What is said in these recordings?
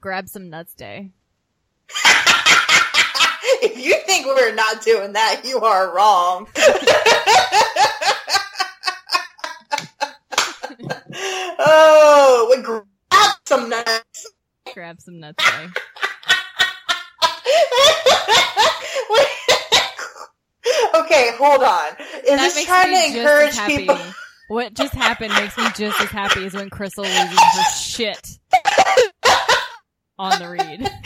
Grab some nuts day. if you think we're not doing that, you are wrong. oh, we grab some nuts. Grab some nuts day. okay, hold on. Is That this trying to encourage people? What just happened makes me just as happy as when Crystal loses her shit on the read.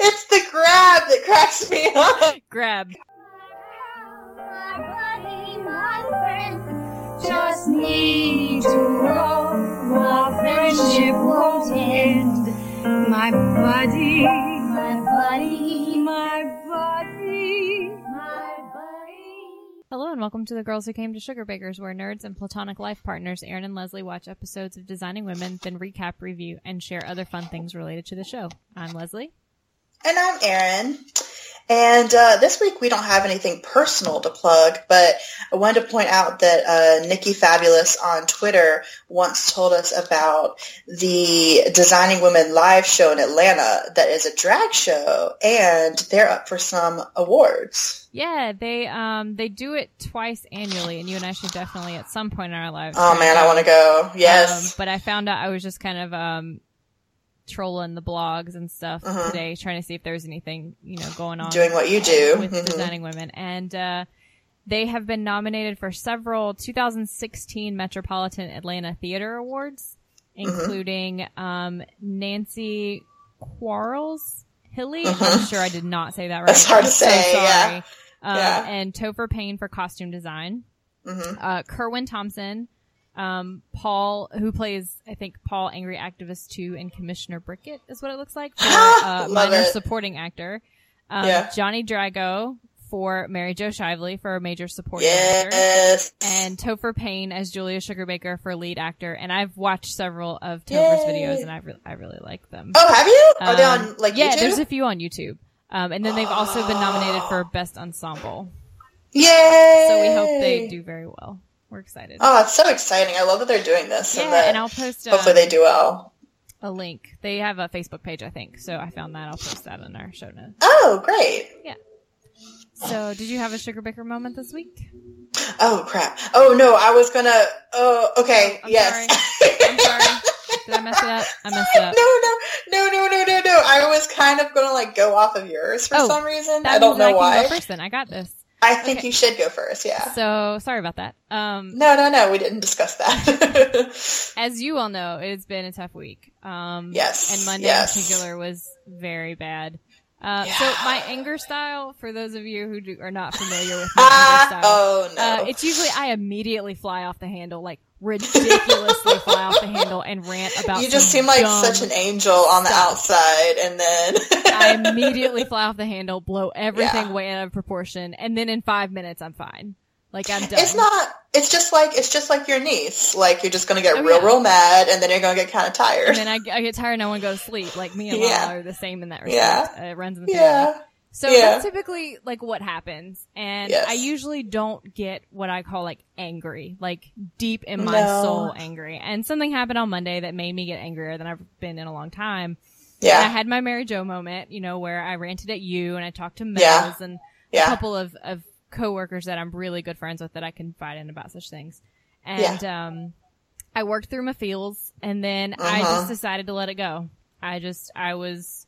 It's the grab that cracks me up. Grab. Just need to know our friendship won't end. My buddy, my buddy, and welcome to the Girls Who Came to Sugarbakers, where nerds and platonic life partners Erin and Leslie watch episodes of Designing Women, then recap, review, and share other fun things related to the show. I'm Leslie. And I'm Erin. And uh, this week we don't have anything personal to plug, but I wanted to point out that uh, Nikki Fabulous on Twitter once told us about the Designing Women live show in Atlanta that is a drag show, and they're up for some awards. Yeah, they um they do it twice annually, and you and I should definitely at some point in our lives. Oh man, I want to go. Um, Yes. but I found out I was just kind of um trolling the blogs and stuff Mhm. today, trying to see if there's anything you know going on Doing what you do. with Mhm. designing women, and uh, they have been nominated for several 2016 Metropolitan Atlanta Theater Awards, Mm-hmm. including um, Nancy Quarles Hilly. Mhm. I'm sure I did not say that right. That's hard I'm to so say, yeah. sorry. Um, Yeah. And Topher Payne for costume design Mhm. uh, Kerwin Thompson, um, Paul, who plays, I think, Paul Angry Activist 2 and Commissioner Brickett is what it looks like for uh, minor it. supporting actor. Um, Yeah. Johnny Drago for Mary Jo Shively for a major supporting actor. Yes. And Topher Payne as Julia Sugarbaker for lead actor. And I've watched several of Topher's Yay. videos and I, re- I really like them. Oh, have you? Are they Um, on like yeah, YouTube? there's a few on YouTube. Um, and then they've also been nominated for Best Ensemble. Yay! So we hope they do very well. We're excited. Oh, it's so exciting! I love that they're doing this. yeah, and, and I'll post um, hopefully they do well. a link. They have a Facebook page, I think. So I found that. I'll post that in our show notes. Oh, great! Yeah. So, did you have a Sugarbaker moment this week? Oh crap! Oh no, I was gonna. Oh, okay. I'm yes. I'm sorry. Did I mess it up? I messed it no, up. no, no, no, no, no, no. I was kind of gonna like go off of yours for Oh, some reason. I don't know I why. Go first then. I got this. I think Okay. you should go first. Yeah. So sorry about that. Um, No, no, no. We didn't discuss that. as you all know, it's been a tough week. Um, Yes, and Monday yes. in particular was very bad. Uh, Yeah. so my anger style, for those of you who do, are not familiar with my anger ah, style, oh no. Uh, it's usually I immediately fly off the handle, like ridiculously fly off the handle and rant about. you just seem like such an angel on the stuff. outside, and then I immediately fly off the handle, blow everything Yeah. way out of proportion, and then in five minutes I'm fine. Like I'm done. It's not. It's just like it's just like your niece. Like you're just gonna get Oh, real, yeah. real mad, and then you're gonna get kind of tired. And then I, I get tired and I want to go to sleep. Like me and Lala Yeah. are the same in that respect. Uh, it runs in the family. yeah. So Yeah. that's typically like what happens. And Yes. I usually don't get what I call like angry, like deep in my No. soul angry. And something happened on Monday that made me get angrier than I've been in a long time. And I had my Mary Jo moment, you know, where I ranted at you and I talked to Mels Yeah. and a couple of, of coworkers that I'm really good friends with that I confide in about such things. And, um, I worked through my feels and then I Uh-huh. just decided to let it go. I just, I was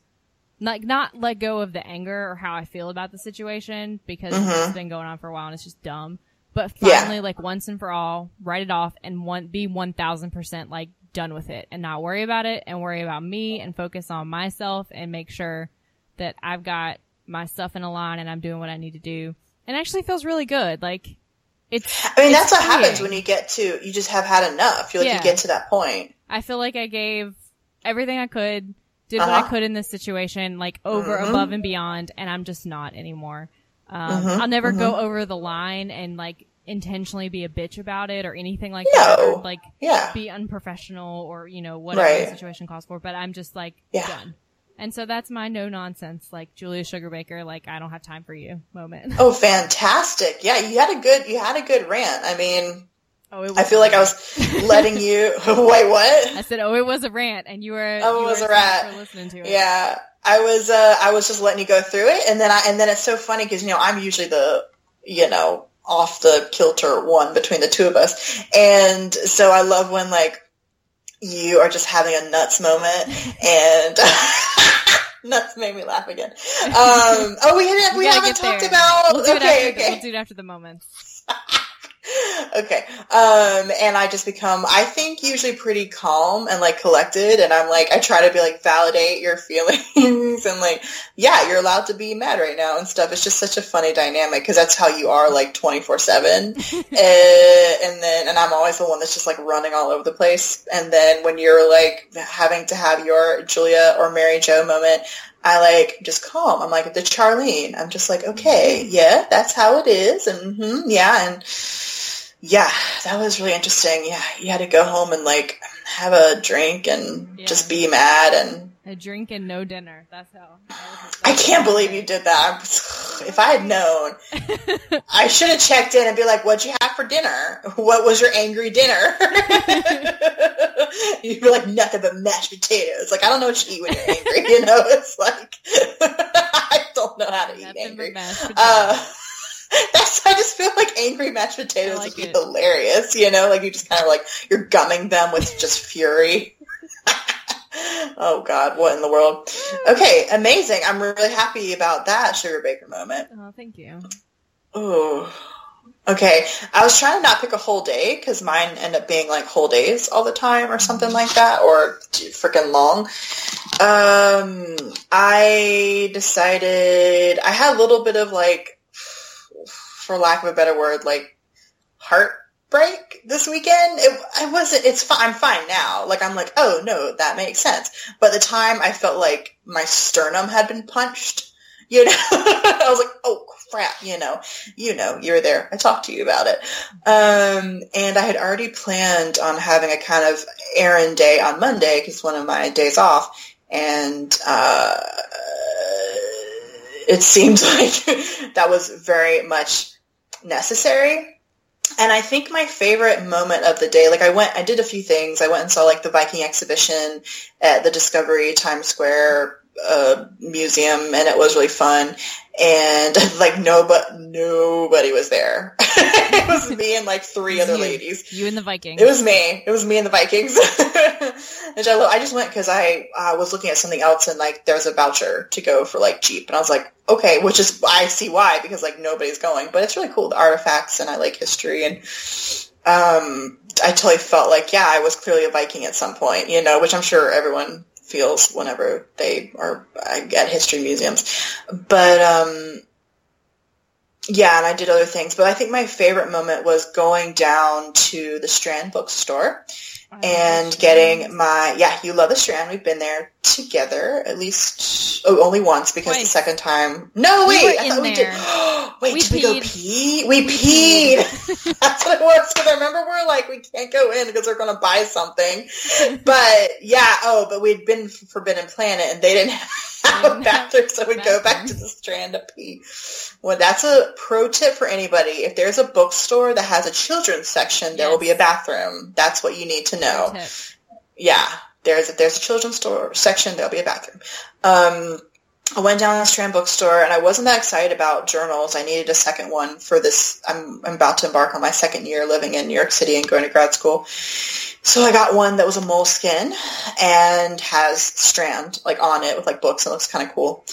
like, not let go of the anger or how I feel about the situation because Mhm. it's been going on for a while and it's just dumb. But Yeah. finally, like once and for all, write it off and one, be 1000% like done with it and not worry about it and worry about me and focus on myself and make sure that I've got my stuff in a line and I'm doing what I need to do. And it actually feels really good. Like it's, I mean, it's that's what happens when you get to you just have had enough. You like Yeah. you get to that point. I feel like I gave everything I could, did what I Uh-huh. could in this situation, like over, Mhm. above, and beyond, and I'm just not anymore. Um, Mhm, I'll never go over the line and like intentionally be a bitch about it or anything like No. that, or like Yeah. be unprofessional or you know whatever Right. the situation calls for. But I'm just like Yeah. done. And so that's my no nonsense, like Julia Sugarbaker, like I don't have time for you moment. Oh, fantastic! Yeah, you had a good you had a good rant. I mean, Oh, it I feel like I was letting you. Wait, what? I said, "Oh, it was a rant," and you were. Oh, it was a rant. for listening to it. Yeah, I was. Uh, I was just letting you go through it, and then I and then it's so funny because you know I'm usually the you know off the kilter one between the two of us, and so I love when like you are just having a nuts moment, and nuts made me laugh again. Um, oh, we haven't we haven't talked there. about. We'll do okay, after. Okay. we'll do it after the moments. okay. Um, and I just become, I think usually pretty calm and like collected. And I'm like, I try to be like, validate your feelings and like, yeah, you're allowed to be mad right now and stuff. It's just such a funny dynamic because that's how you are like 24 seven. And then, and I'm always the one that's just like running all over the place. And then when you're like having to have your Julia or Mary Jo moment, I like just calm. I'm like the Charlene. I'm just like, okay, yeah, that's how it is. And hmm yeah. And yeah, that was really interesting. Yeah, you had to go home and like have a drink and Yeah. just be mad. And A drink and no dinner. That's how. that I can't believe you did that. If I had known, I should have checked in and be like, "What'd you have for dinner? What was your angry dinner?" You'd be like, "Nothing but mashed potatoes." Like I don't know what you eat when you're angry. You know, it's like I don't know how to eat Nothing but angry. mashed potatoes. Uh, that's I just feel like angry mashed potatoes like would be it. hilarious. You know, like you just kind of like you're gumming them with just fury. Oh God, what in the world? Okay, amazing. I'm really happy about that Sugarbaker moment. oh, thank you. Oh, Okay, I was trying to not pick a whole day because mine end up being like whole days all the time or something like that, or freaking long. Um, I decided I had a little bit of like, for lack of a better word, like heartbreak this weekend. It, I wasn't. It's fine. I'm fine now. Like I'm like, oh no, that makes sense. But the time, I felt like my sternum had been punched. You know, I was like, oh crap. You know, you know, you were there. I talked to you about it. Um, and I had already planned on having a kind of errand day on Monday because one of my days off, and uh, it seems like that was very much necessary. And I think my favorite moment of the day, like I went, I did a few things. I went and saw like the Viking exhibition at the Discovery Times Square uh, museum, and it was really fun. And like nobody, nobody was there. it was me and like three other You. ladies. You and the Vikings. It was me. It was me and the Vikings. Which I, I just went because I uh, was looking at something else and like there was a voucher to go for like Jeep, and I was like, okay, which is I see why because like nobody's going, but it's really cool the artifacts and I like history and um, I totally felt like yeah, I was clearly a Viking at some point, you know, which I'm sure everyone feels whenever they are at history museums, but um, yeah, and I did other things, but I think my favorite moment was going down to the Strand bookstore and getting my yeah, you love the Strand. We've been there together at least oh, only once because the second time. No, We wait, were I thought we there. did. wait, We did we go pee? We, We peed. peed. That's what it was. Because I remember we're like, we can't go in because we're going to buy something. But yeah, oh, but we'd been Forbidden Planet and they didn't have a didn't bathroom, so we'd go back to the Strand to pee. Well, that's a pro tip for anybody. If there's a bookstore that has a children's section, there will be a bathroom. That's what you need to know. Yeah, there's if there's a children's store section, there'll be a bathroom. Um, I went down to the Strand bookstore, and I wasn't that excited about journals. I needed a second one for this. I'm, I'm about to embark on my second year living in New York City and going to grad school. So I got one that was a Moleskine and has Strand like on it with like books. and looks kind of cool.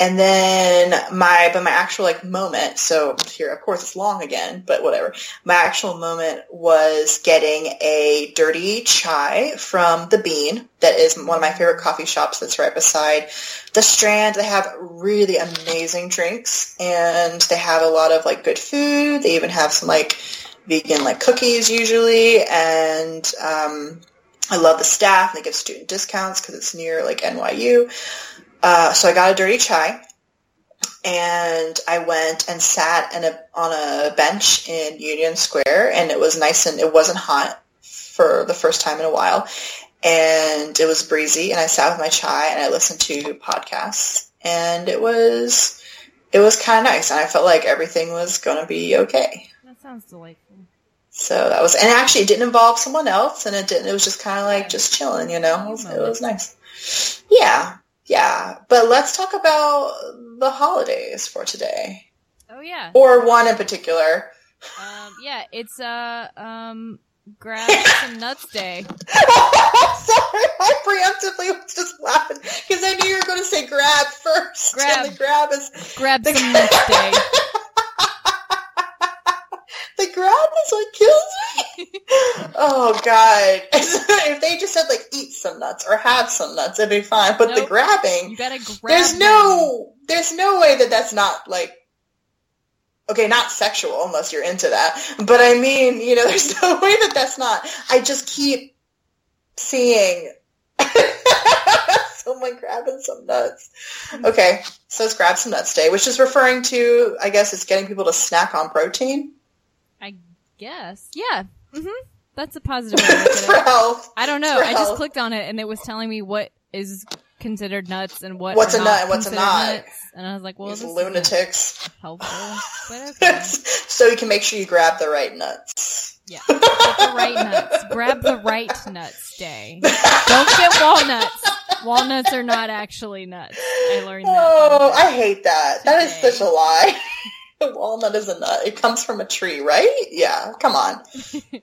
And then my, but my actual like moment, so here, of course it's long again, but whatever. My actual moment was getting a dirty chai from The Bean. That is one of my favorite coffee shops that's right beside the Strand. They have really amazing drinks and they have a lot of like good food. They even have some like vegan like cookies usually. And, um, I love the staff and they give student discounts because it's near like NYU. Uh, so I got a dirty chai, and I went and sat a, on a bench in Union Square, and it was nice and it wasn't hot for the first time in a while, and it was breezy, and I sat with my chai and I listened to podcasts, and it was it was kind of nice, and I felt like everything was going to be okay. Sounds delightful. So that was, and actually it didn't involve someone else and it didn't, it was just kind of like just chilling, you know, it was, it was nice. Yeah. Yeah. But let's talk about the holidays for today Oh yeah. or one in particular. Um, yeah, it's uh um grab some nuts day. Sorry, I preemptively was just laughing because I knew you were going to say grab first. Grab. And the grab is Grab some nuts day. grab is what kills me. oh God! if they just said like eat some nuts or have some nuts, it'd be fine. But the grabbing, You gotta grab. there's them. no, there's no way that that's not like. Okay, not sexual unless you're into that. But I mean, you know, there's no way that that's not. I just keep seeing someone grabbing some nuts. Okay, so it's grab some nuts day, which is referring to, I guess, it's getting people to snack on protein I guess. Yeah. hmm That's a positive way to look for at it. health. I don't know. for I just clicked on it and it was telling me what is considered nuts and what What's a nut and what's a considered not. nuts. And I was like, well, These this isn't lunatics. helpful. But okay. so you can make sure you grab the right nuts. Yeah. Get the right nuts. Grab the right nuts day. Don't get walnuts. Walnuts are not actually nuts. I learned that. Oh. I hate that. That is such a lie. Walnut is a nut. It comes from a tree, right? Yeah, come on.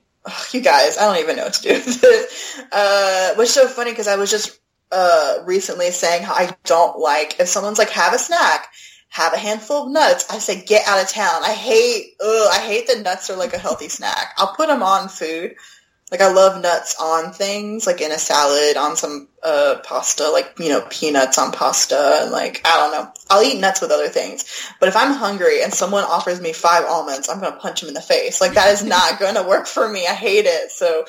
You guys, I don't even know what to do with this. Uh, which is so funny because I was just uh, recently saying how I don't like if someone's like, have a snack, have a handful of nuts. I say, get out of town. I hate, ugh, I hate that nuts are like a healthy snack. I'll put them on food. Like I love nuts on things, like in a salad, on some uh, pasta, like you know peanuts on pasta, and like I don't know. I'll eat nuts with other things, but if I'm hungry and someone offers me five almonds, I'm gonna punch them in the face. Like that is not gonna work for me. I hate it. So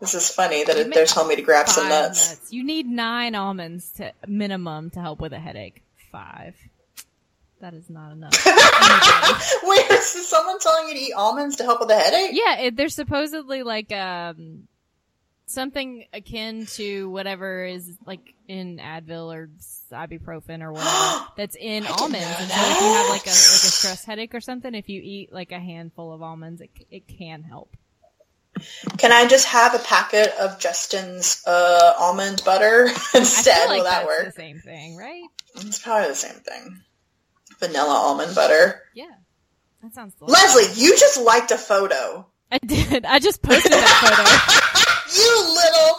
this is funny that it, they're telling me to grab some Five nuts. You need nine almonds to minimum to help with a headache. Five. That is not enough. Wait, is someone telling you to eat almonds to help with a headache? yeah, it, they're supposedly like um something akin to whatever is like in Advil or ibuprofen or whatever that's in almonds. And so if you have like a like a stress headache or something, if you eat like a handful of almonds, it it can help. Can I just have a packet of Justin's uh, almond butter instead? like Will that that's work? the same thing, right? It's probably the same thing. Vanilla almond butter. Yeah, that sounds delicious. Leslie, you just liked a photo. I did. I just posted that photo. You little.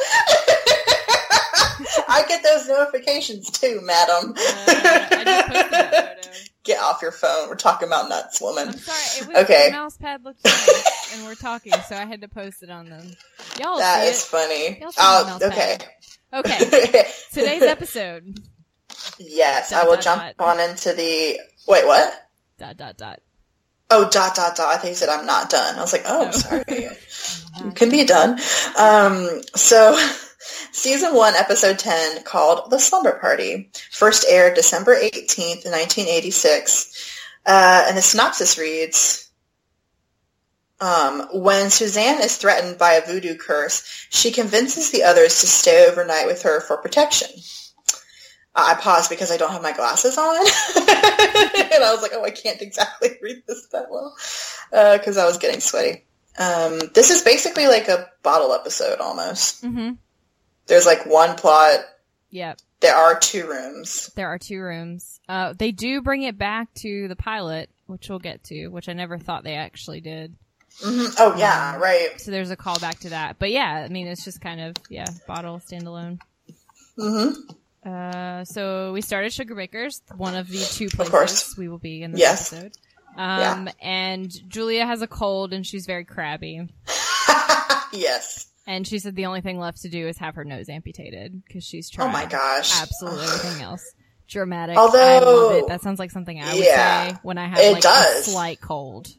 I get those notifications too, madam. Uh, I just posted that photo. Get off your phone. We're talking about nuts, woman. I'm sorry. It was, Okay. The mouse pad looked nice, and we're talking, so I had to post it on them. Y'all That is funny. Y'all Oh, okay. it. Okay. Today's episode. Yes, Dot, I will dot, jump dot. on into the. Wait, what? Dot dot dot. Oh, dot dot dot. I think you said I'm not done. I was like, oh, No. sorry. You can be done. Um, so, season one, episode 10, called The Slumber Party, first aired December 18th, 1986. Uh, and the synopsis reads, um, when Suzanne is threatened by a voodoo curse, she convinces the others to stay overnight with her for protection. Uh, I paused because I don't have my glasses on. and I was like, oh, I can't exactly read this that well because I was getting sweaty. Um, this is basically like a bottle episode almost. Mm-hmm. There's like one plot. Yep. There are two rooms. There are two rooms. Uh, they do bring it back to the pilot, which we'll get to, which I never thought they actually did. hmm Oh yeah, right. So there's a callback to that. But yeah, I mean, it's just kind of, yeah, bottle standalone. hmm Uh, so we started Sugarbakers, one of the two places we will be in this Yes. episode. Um, and Julia has a cold and she's very crabby. yes. And she said the only thing left to do is have her nose amputated because she's tried Oh my gosh. absolutely everything else. Dramatic. Although- I love it. That sounds like something I would Yeah, say when I have like does. a slight cold.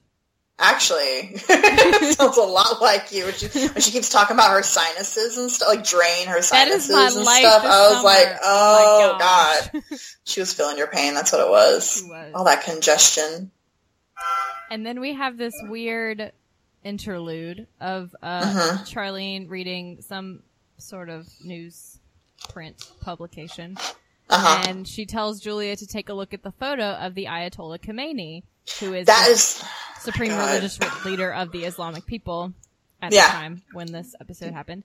Actually, sounds a lot like you. When she, when she keeps talking about her sinuses and stuff, like drain her sinuses and stuff. I was summer. like, Oh oh, my god. She was feeling your pain. That's what it was. Was. All that congestion. And then we have this weird interlude of uh, Mhm. Charlene reading some sort of news print publication. Uh huh. And she tells Julia to take a look at the photo of the Ayatollah Khomeini, who is That is supreme religious leader of the Islamic people. at Yeah. the time when this episode happened.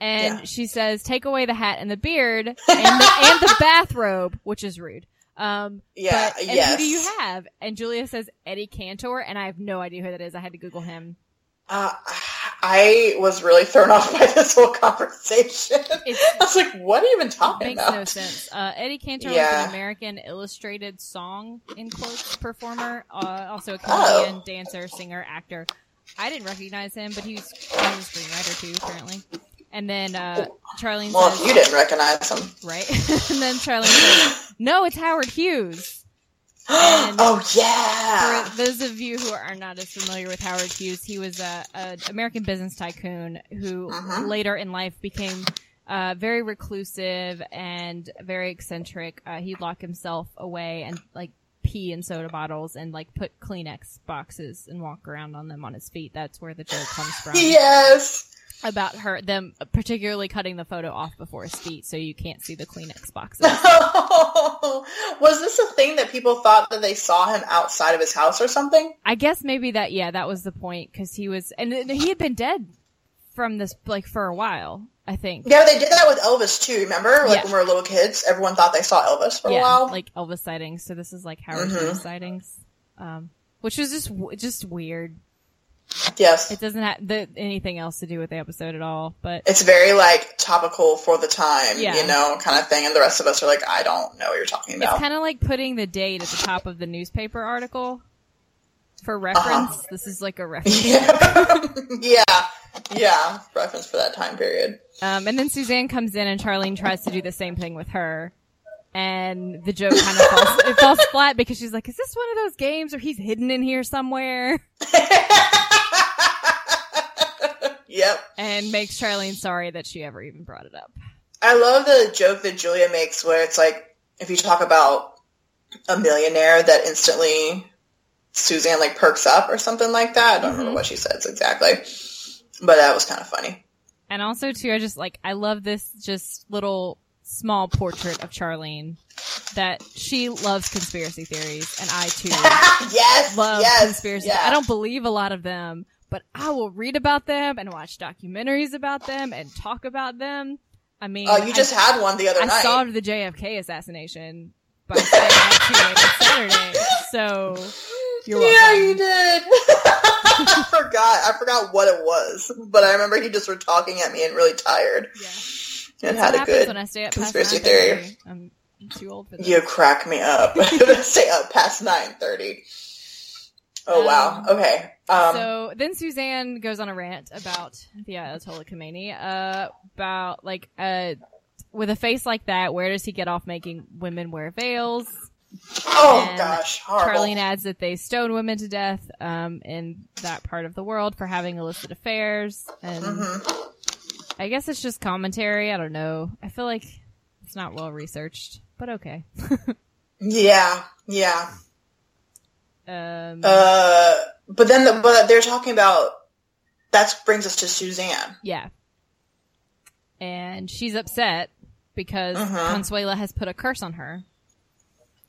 And Yeah. she says, take away the hat and the beard and the, and the bathrobe, which is rude. Um, Yeah, but, and yes. who do you have? And Julia says Eddie Cantor, and I have no idea who that is. I had to Google him. Uh, I was really thrown off by this whole conversation. It's- I was like, what are you even talking Makes about? Makes no sense. Uh, Eddie Cantor was an American illustrated song in quotes performer, uh, also a Oh. comedian, dancer, singer, actor. I didn't recognize him, but he was, he was a screenwriter too, apparently. And then uh, Charlene Well, says, if you didn't recognize him. right? and then Charlene says, "No, it's Howard Hughes." Oh yeah. For those of you who are not as familiar with Howard Hughes, he was a, a American business tycoon who Mhm. later in life became uh, very reclusive and very eccentric. Uh, he'd lock himself away and like pee in soda bottles and like put Kleenex boxes and walk around on them on his feet. That's where the joke comes from Yes. About her them particularly cutting the photo off before his feet so you can't see the Kleenex boxes. was this a thing that people thought that they saw him outside of his house or something? I guess maybe that yeah, that was the point because he was and he had been dead from this like for a while. I think. Yeah, they did that with Elvis too. Remember, like Yeah. when we were little kids, everyone thought they saw Elvis for a yeah, while. like Elvis sightings. So this is like Howard Mhm. Sightings, um, which was just just weird. Yes, It doesn't have the, anything else to do with the episode at all. But it's very like topical for the time, Yeah. you know, kind of thing. And the rest of us are like, I don't know what you're talking about. it's kind of like putting the date at the top of the newspaper article for Uh-huh. reference. This is like a reference. yeah, yeah, yeah. Reference for that time period. Um, and then Suzanne comes in and Charlene tries to do the same thing with her. And the joke kind of falls, it falls flat because she's like, is this one of those games where he's hidden in here somewhere? yep. And makes Charlene sorry that she ever even brought it up. I love the joke that Julia makes where it's like, if you talk about a millionaire that instantly Suzanne like perks up or something like that. I don't remember Mhm. what she says exactly, but that was kind of funny. And also too, I just like, I love this just little small portrait of Charlene that she loves conspiracy theories and I too yes, love yes, conspiracy. yeah. I don't believe a lot of them, but I will read about them and watch documentaries about them and talk about them. I mean, Oh, you I- just had one the other I night. I solved the JFK assassination by staying up too late on Saturday. So you're welcome. Yeah, you did. I forgot. I forgot what it was, but I remember you just were talking at me and really tired Yeah. and That's had a good when I stay up conspiracy past theory. 9:30. I'm I'm too old for this. You crack me up. Stay up past nine thirty. Oh wow. Um, Okay. Um, so then Suzanne goes on a rant about the Ayatollah Khomeini, uh, about like, uh, with a face like that, where does he get off making women wear veils? oh and gosh, horrible. Charlene adds that they stone women to death, um, in that part of the world for having illicit affairs. And Mhm. I guess it's just commentary. I don't know. I feel like it's not well researched, but okay. Yeah. Yeah. Um, Uh, but then the, but they're talking about that brings us to Suzanne. yeah. And she's upset because Mhm. Consuela has put a curse on her.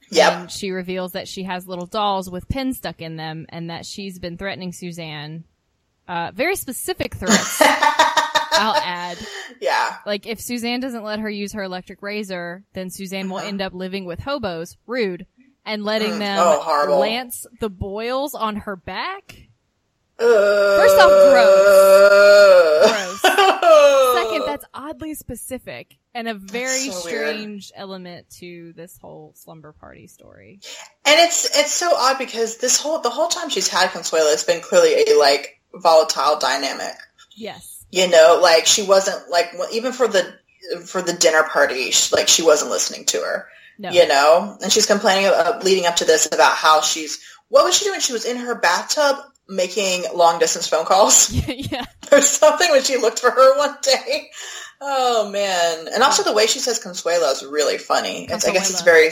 Yeah, she reveals that she has little dolls with pins stuck in them and that she's been threatening Suzanne. Uh, very specific threats, I'll add. yeah. Like, if Suzanne doesn't let her use her electric razor, then Suzanne will Uh-huh. end up living with hobos, rude, and letting Mm. them Oh, lance the boils on her back. First off, gross. Gross. Second, that's oddly specific and a very so weird. strange element to this whole slumber party story. And it's it's so odd because this whole the whole time she's had Consuela, it's been clearly a like volatile dynamic. Yes. You know, like she wasn't like even for the for the dinner party, she, like she wasn't listening to her. No. You know, and she's complaining uh, leading up to this about how she's what was she doing? She was in her bathtub making long distance phone calls yeah. or something when she looked for her one day. Oh man! And also the way she says Consuela is really funny. It's, I guess it's very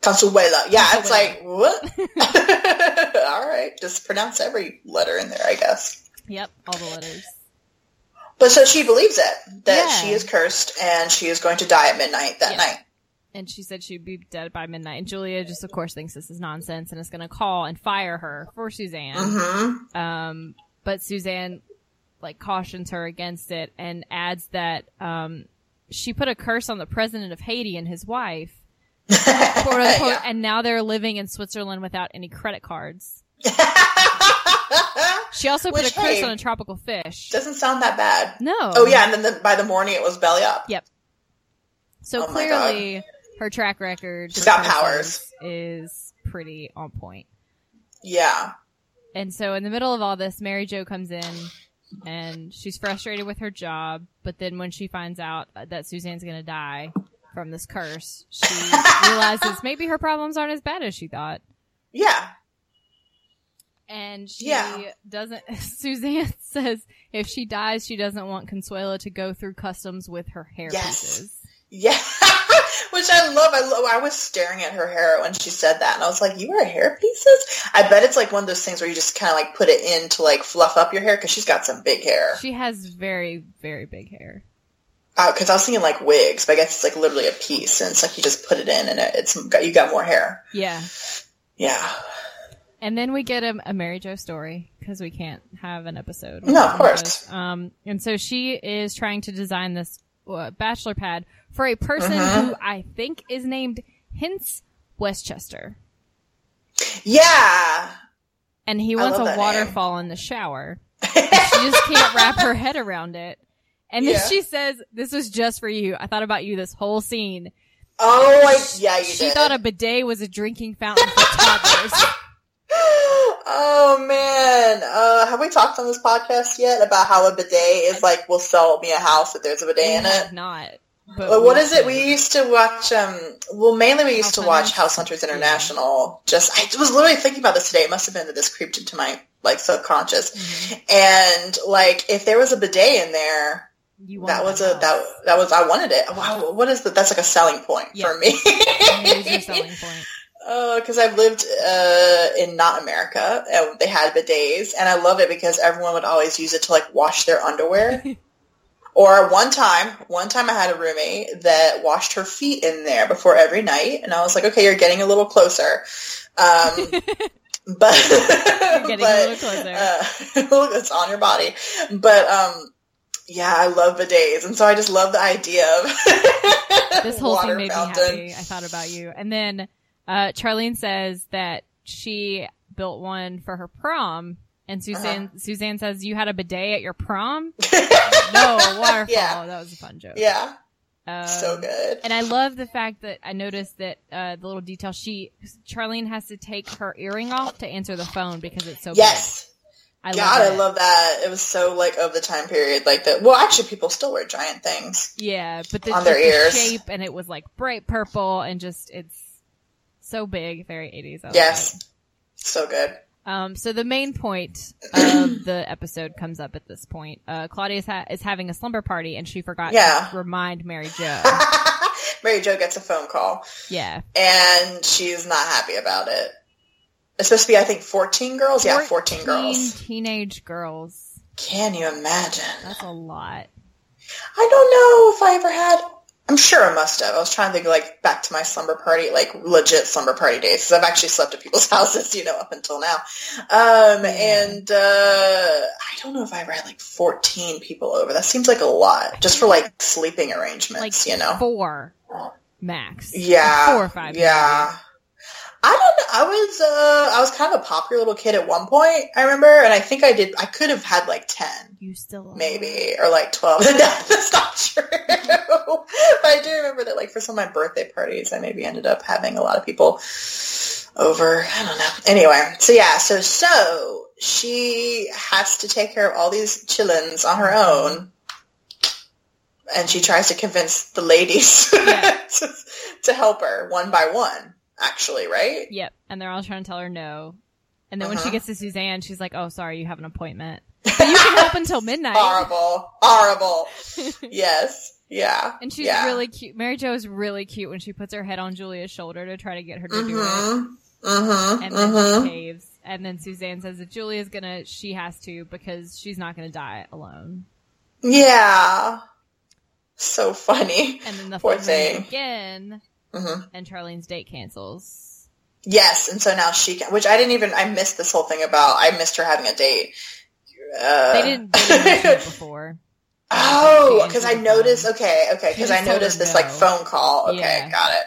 Consuela. Yeah, it's like what? All right, just pronounce every letter in there, I guess. Yep. All the letters. But so she believes it that Yeah. she is cursed and she is going to die at midnight that Yeah. night. And she said she'd be dead by midnight. And Julia just, of course, thinks this is nonsense and is going to call and fire her for Suzanne. hmm Um, but Suzanne like cautions her against it and adds that um, she put a curse on the president of Haiti and his wife, quote unquote, Yeah. and now they're living in Switzerland without any credit cards. She also put Which, a curse hey, on a tropical fish. Doesn't sound that bad. no. Oh yeah, and then the, by the morning it was belly up. Yep. So Oh clearly, her track record She's got powers. is pretty on point. Yeah. And so in the middle of all this, Mary Jo comes in and she's frustrated with her job. But then when she finds out that Suzanne's going to die from this curse, she realizes maybe her problems aren't as bad as she thought. Yeah. And she Yeah. doesn't, Suzanne says if she dies, she doesn't want Consuela to go through customs with her hair Yes. pieces. Yeah. Which I love. I love. I was staring at her hair when she said that, and I was like, "You wear hair pieces?" I bet it's like one of those things where you just kind of like put it in to like fluff up your hair because she's got some big hair. She has very, very big hair. Because I was thinking like wigs, but I guess it's like literally a piece, and it's like you just put it in, and it, it's got you got more hair. Yeah. Yeah. And then we get a, a Mary Jo story because we can't have an episode. No, of course. Um, and so she is trying to design this uh, bachelor pad for a person Uh-huh. who I think is named Hints Westchester, Yeah. and he wants a waterfall in the shower. she just can't wrap her head around it. And then Yeah. she says, "This was just for you. I thought about you this whole scene." Oh, I, yeah, you She did. thought a bidet was a drinking fountain for toddlers. oh man, uh, have we talked on this podcast yet about how a bidet is like will sell me a house if there's a bidet in it? not. But Well, what we is it? We used to watch. Um, well, mainly we used House to watch Hunters? House Hunters International. Just, I was literally thinking about this today. It must have been that this creeped into my like subconscious. Mm-hmm. And like, if there was a bidet in there, that was a that that was I wanted it. Wow, what is that? That's like a selling point Yeah. for me. It is your selling point. because I've lived uh, in not America, and they had bidets, and I loved it because everyone would always use it to like wash their underwear. or one time, one time I had a roommate that washed her feet in there before every night, and I was like, okay, you're getting a little closer. Um, but You're getting a little closer. Uh, it's on your body, but um. Yeah, I love bidets, and so I just love the idea of this whole water thing made fountain. me happy. I thought about you. And then uh, Charlene says that she built one for her prom, and Suzanne Uh-huh. Suzanne says you had a bidet at your prom. no waterfall. Yeah. That was a fun joke. Yeah, Um, so good. And I love the fact that I noticed that uh, the little detail she Charlene has to take her earring off to answer the phone because it's so Yes. big. I God, love I love that. It was so like of the time period, like that. Well, actually, people still wear giant things. Yeah, but the, on their the ears. shape and it was like bright purple and just it's so big, very 80s. I Yes, it. so good. Um, so the main point of the episode comes up at this point. Uh, Claudia is, ha- is having a slumber party and she forgot Yeah. to remind Mary Jo. Mary Jo gets a phone call, yeah. and she's not happy about it. It's supposed to be, I think, fourteen girls. Yeah, fourteen girls. Teenage girls. Can you imagine? That's a lot. I don't know if I ever had. I'm sure I must have. I was trying to think like back to my slumber party, like legit slumber party days, because I've actually slept at people's houses, you know, up until now. Um, and uh, I don't know if I ever had like 14 people over. That seems like a lot, just for like sleeping arrangements, Like you know. four max. Yeah, Four or five. Yeah. I don't know. I was uh I was kind of a popular little kid at one point, I remember, and I think I did I could have had like 10 You still are. maybe or like 12 that's not true but i do remember that like for some of my birthday parties i maybe ended up having a lot of people over i don't know anyway so yeah so so she has to take care of all these chillins on her own and she tries to convince the ladies Yeah. to, to help her one by one actually right Yep. And they're all trying to tell her no. And then when she Uh-huh. gets to Suzanne, she's like, "Oh, sorry, you have an appointment, but you can help until midnight." horrible horrible yes yeah And she's yeah. really cute. Mary Jo is really cute when she puts her head on Julia's shoulder to try to get her to do it. Mhm. Mhm. And then Mhm. she caves. And then Suzanne says if Julia's gonna, she has to because she's not gonna die alone. Yeah. So funny. And then the Poor thing. again, Mhm. and Charlene's date cancels. Yes, and so now she can, which I didn't even, I missed this whole thing about, I missed her having a date. Uh, They didn't, they didn't before. Oh, because I noticed. phone. Okay, okay, because I noticed this like phone call. Okay, Yeah. got it.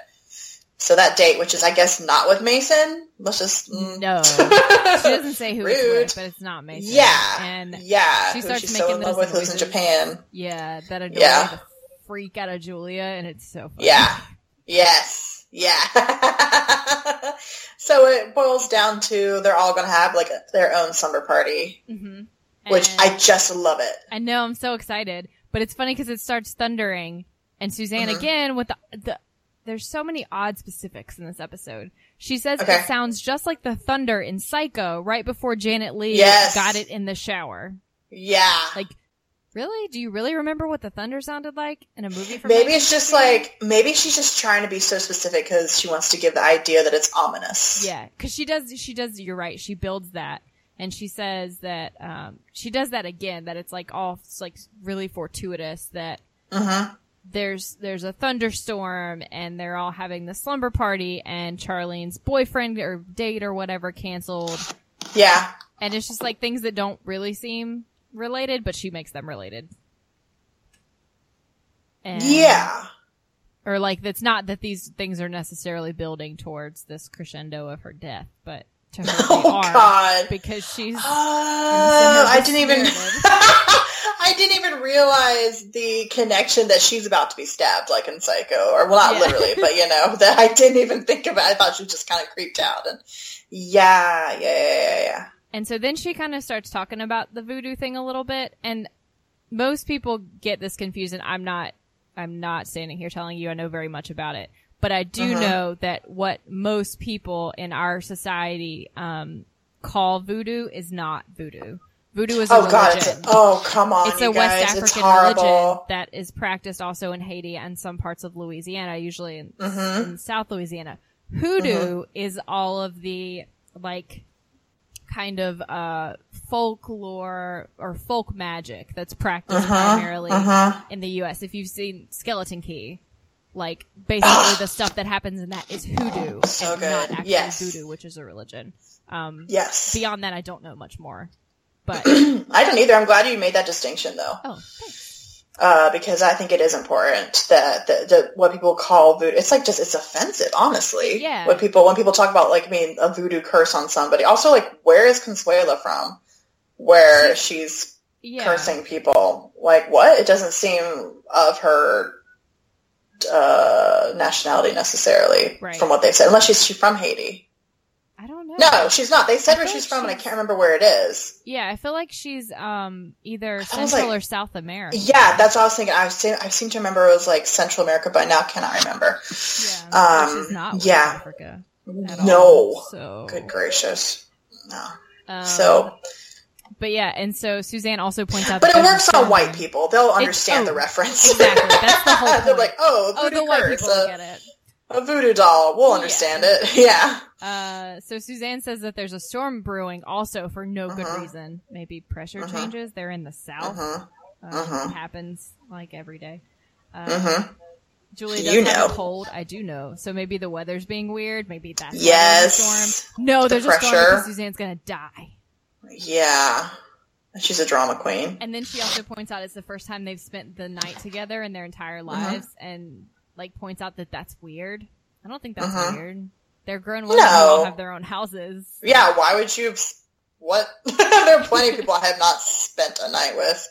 So that date, which is I guess not with Mason. Let's just mm. No. She doesn't say who it's with, but it's not Mason. Yeah, And yeah, she starts she's so making in love with who's in. Japan. yeah, that annoys Yeah. the freak out of Julia, and it's so funny. Yeah. Yes. Yeah. so it boils down to they're all going to have like their own summer party, hmm which I just love it. I know I'm so excited, but it's funny because it starts thundering, and Suzanne Mhm. again with the the. There's so many odd specifics in this episode. She says Okay. it sounds just like the thunder in Psycho right before Janet Leigh Yes. got it in the shower. Yeah. Like, really? Do you really remember what the thunder sounded like in a movie from Maybe it's just like maybe she's just trying to be so specific because she wants to give the idea that it's ominous. Yeah, because she does. She does. You're right. She builds that, and she says that um, she does that again. That it's like all it's like really fortuitous. That Mm-hmm. there's there's a thunderstorm, and they're all having the slumber party, and Charlene's boyfriend or date or whatever canceled, Yeah. and it's just like things that don't really seem related, but she makes them related. And, Yeah. Or like it's not that these things are necessarily building towards this crescendo of her death, but to her they Oh are God. because she's Oh, I didn't even. I didn't even realize the connection that she's about to be stabbed, like in Psycho, or well, not Yeah. literally, but you know that I didn't even think about. I thought she was just kind of creeped out, and yeah, yeah, yeah, yeah, yeah. And so then she kind of starts talking about the voodoo thing a little bit, and most people get this confused. And I'm not, I'm not standing here telling you I know very much about it, but I do Mhm. know that what most people in our society um, call voodoo is not voodoo. Voodoo is a Oh God! religion. It's, oh come on, it's a guys! West African religion that is practiced also in Haiti and some parts of Louisiana, usually in, Mhm. in South Louisiana. Hoodoo is all of the like kind of uh folklore or folk magic that's practiced Uh-huh, primarily uh-huh. in the US. If you've seen Skeleton Key, like basically the stuff that happens in that is hoodoo So and good. not actually Yes. voodoo, which is a religion. Um Yes, beyond that I don't know much more. But I don't either. I'm glad you made that distinction, though. oh, thanks. Uh, because I think it is important that, that, that what people call voodoo, it's like just, it's offensive, honestly. Yeah. When people, when people talk about like, I mean, a voodoo curse on somebody. Also, like, where is Consuela from? Where she's Yeah. cursing people. Like, what? It doesn't seem of her, uh, nationality necessarily Right. from what they've said, unless she's, she's from Haiti. No, she's not. They said I where she's from and I can't remember where it is. Yeah, I feel like she's um either Central like- or South America. Yeah, that's what I was thinking. I, was, I seem to remember it was like Central America, but now I cannot remember. Yeah, Um, is not yeah. Africa at all. No. So Good gracious. No. um, So, but yeah, and so Suzanne also points out, but it works on white people. They'll understand oh, the reference. exactly. That's the whole They're like, oh, Oh, the white curse, people a, get it. a voodoo doll. We'll Yeah. understand it. Yeah. Uh, so Suzanne says that there's a storm brewing also for no good Uh-huh. reason. Maybe pressure Uh-huh. changes. They're in the south. Uh-huh. Um, Uh-huh. It happens like every day. Uh, Mm-hmm. Julie does You have know. a cold. I do know. So maybe the weather's being weird. Maybe that's Yes. storm. No, The there's a storm pressure. because Suzanne's gonna die. Yeah. She's a drama queen. And then she also points out it's the first time they've spent the night together in their entire Uh-huh. lives, and like points out that that's weird. I don't think that's Uh-huh. weird. They're grown women who No. have their own houses. Yeah, why would you? What? there are plenty of people I have not spent a night with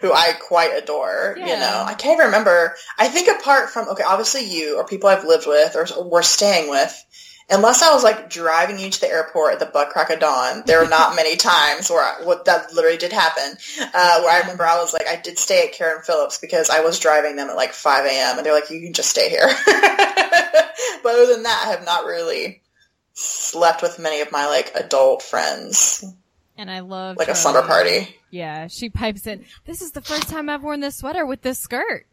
who I quite adore. You know, I can't even remember. I think apart from okay, obviously you or people I've lived with or were staying with. Unless I was like driving you to the airport at the butt crack of dawn, there were not many times where I, what that literally did happen. Uh, where I remember I was like, I did stay at Karen Phillips because I was driving them at like 5 a.m. and they're like, you can just stay here. but other than that, I have not really slept with many of my like adult friends, And I love like a slumber party. Yeah, she pipes in. This is the first time I've worn this sweater with this skirt.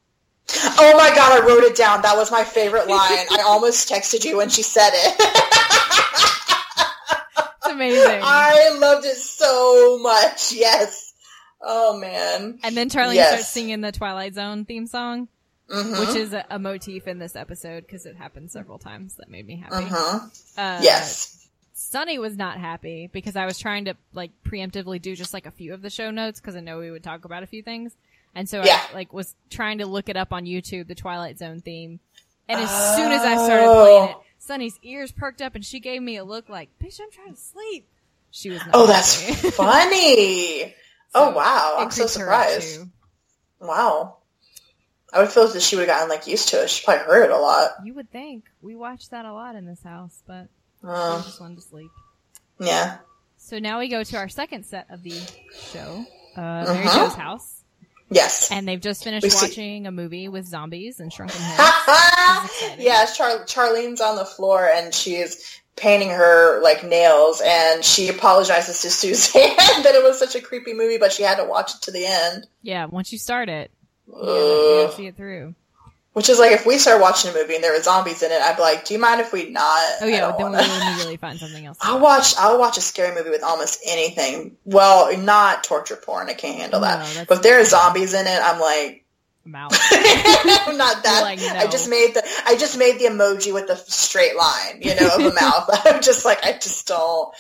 Oh my god, I wrote it down. That was my favorite line. I almost texted you when she said it. It's amazing. I loved it so much. Yes. Oh man. and then Charlie Yes. starts singing the Twilight Zone theme song, Mhm. which is a, a motif in this episode because it happened several times. That made me happy. Mhm. Uh, Yes. Sunny was not happy because I was trying to like preemptively do just like a few of the show notes because I know we would talk about a few things. And so Yeah. I like was trying to look it up on YouTube, the Twilight Zone theme. And as soon as I started playing it, Oh. Sunny's ears perked up and she gave me a look like, bitch, I'm trying to sleep. She was not Oh, that's funny. oh wow, I'm so creeped her out, surprised. Wow. I would feel that she would have gotten like used to it. She probably heard it a lot. You would think. We watched that a lot in this house, but Um, just wanted to sleep. yeah. So now we go to our second set of the show, uh, Mary Uh-huh. Jo's house. Yes. And they've just finished We watching a movie with zombies and shrunken heads. yeah, Char- Charlene's on the floor and she's painting her like nails and she apologizes to Suzanne that it was such a creepy movie, but she had to watch it to the end. yeah, once you start it, you gotta, you see it through. Which is like if we start watching a movie and there were zombies in it, I'd be like, "Do you mind if we not?" Oh yeah, then we wanna- will immediately find something else. I'll watch. I'll watch a scary movie with almost anything. Well, not torture porn. I can't handle No, that. But if there are zombies in it, I'm like, I'm out. I'm not that. Like, I just made the. I just made the emoji with the straight line, you know, of a mouth. I'm just like, I just don't.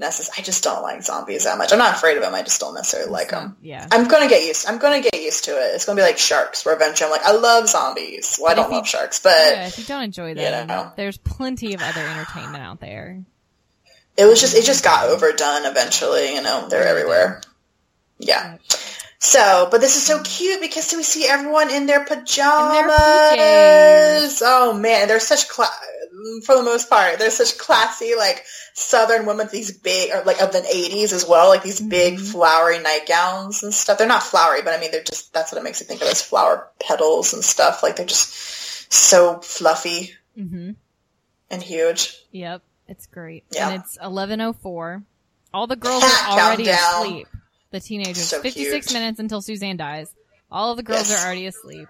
Necess- I just don't like zombies that much. I'm not afraid of them. I just don't necessarily like them. Yeah. I'm gonna get used. I'm gonna get used to it. It's gonna be like sharks, where eventually I'm like, I love zombies. Well, I But don't you- love sharks, but yeah, if you don't enjoy you them, know. there's plenty of other entertainment out there. it was just it just got overdone eventually. You know, they're everywhere. Yeah. So, but this is so cute because we see everyone in their pajamas. PJs. Oh man, they're such cla- for the most part, they're such classy like southern women these big or like of the 80s as well, like these big Mhm. flowery nightgowns and stuff. They're not flowery, but I mean they're just that's what it makes me think of as flower petals and stuff. Like they're just so fluffy mm-hmm. and huge. Yep, it's great. Yeah. And it's 11:04. All the girls are already asleep. The teenagers. So 56 cute. minutes until Suzanne dies. All of the girls Yes. are already asleep.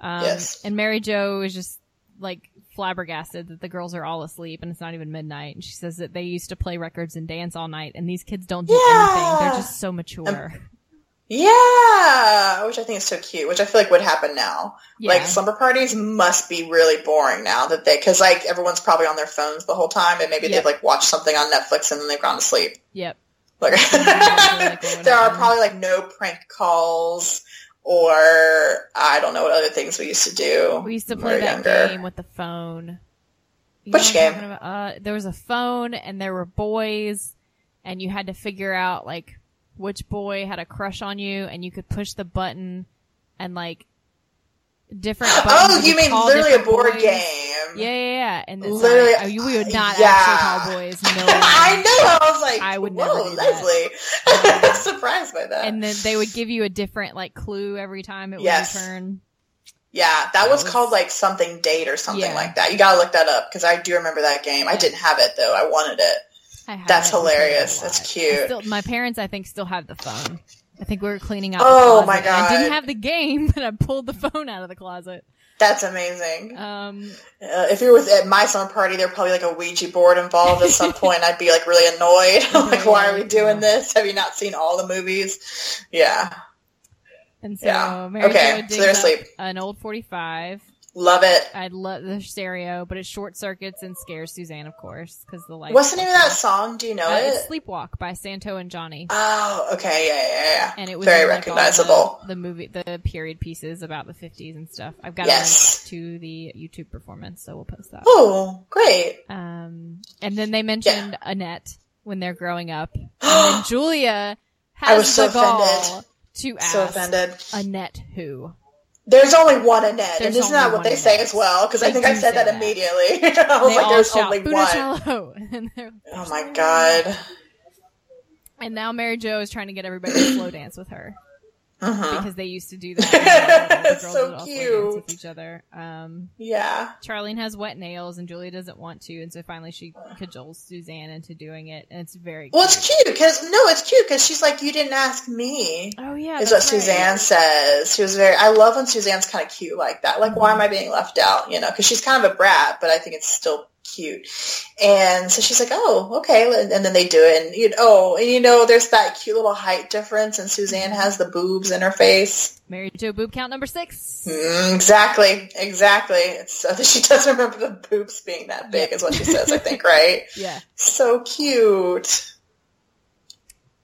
Um, Yes. And Mary Jo is just like flabbergasted that the girls are all asleep and it's not even midnight. And she says that they used to play records and dance all night, and these kids don't do anything. Yeah. They're just so mature. Yeah, which I think is so cute. Which I feel like would happen now. yeah. Like slumber parties must be really boring now that they because like everyone's probably on their phones the whole time and maybe Yep. they've like watched something on Netflix and then they've gone to sleep. yep. Like exactly like what would there are probably like no prank calls or I don't know what other things we used to do. We used to play we that younger. game with the phone. You Which know what I'm game? Uh, there was a phone and there were boys and you had to figure out like which boy had a crush on you and you could push the button and like different buttons. Oh, you mean literally a board boys. game? Yeah, yeah, yeah. And it's Literally- like, oh, we would not yeah. actually call boys. No. I know. I was like, I would never. Leslie. I'm surprised by that. And then they would give you a different like clue every time it would Yes. return. Yeah, that That was, was- called like something date or something Yeah. like that. You gotta look that up because I do remember that game. I didn't have it though. I wanted it. I had That's it. We played it a hilarious. That's cute. Still, my parents, I think, still have the phone. I think we were cleaning out. Oh, my god! I didn't have the game, but I pulled the phone out of the closet. That's amazing. Um, Uh, if it was at my summer party, there'd probably like a Ouija board involved at some point. I'd be like really annoyed. Like, why are we doing this? Have you not seen all the movies? Yeah, and so Yeah. Mary Okay, so they're asleep. an old 45. Love it. I love the stereo, but it short circuits and scares Suzanne, of course, because the light. What's the name of that song? Do you know Uh, it? it's Sleep Walk by Santo and Johnny. Oh, okay, yeah, yeah, yeah. and it was very in, like, recognizable. the, the movie, the period pieces about the 50s and stuff. I've got Yes. a link to the YouTube performance, so we'll post that. Oh, great. Um, and then they mentioned Annette when they're growing up. And then Julia has I was so the gall offended. to ask So offended. Annette who. There's only one Annette, There's and isn't that what they say as well? Because I think I said that, that. immediately. I was they like, there's shout only one. Oh my god. and now Mary Jo is trying to get everybody to slow dance with her Mhm. because they used to do that. the girls so would dance with each other. Um, Yeah. Charlene has wet nails and Julia doesn't want to, and so finally she cajoles Suzanne into doing it, and it's very. Well, it's cute because no, it's cute because she's like, you didn't ask me. Oh yeah, Is what right. Suzanne says. She was very. I love when Suzanne's kind of cute like that. Like, why am I being left out? You know, because she's kind of a brat, but I think it's still cute. And so she's like, oh, okay. And then they do it. And, you know, oh, and you know, there's that cute little height difference. And Suzanne has the boobs in her face. Mary Jo boob count number six. Mm, exactly. Exactly. So she doesn't remember the boobs being that big is what she says, I think, right? Yeah. So cute.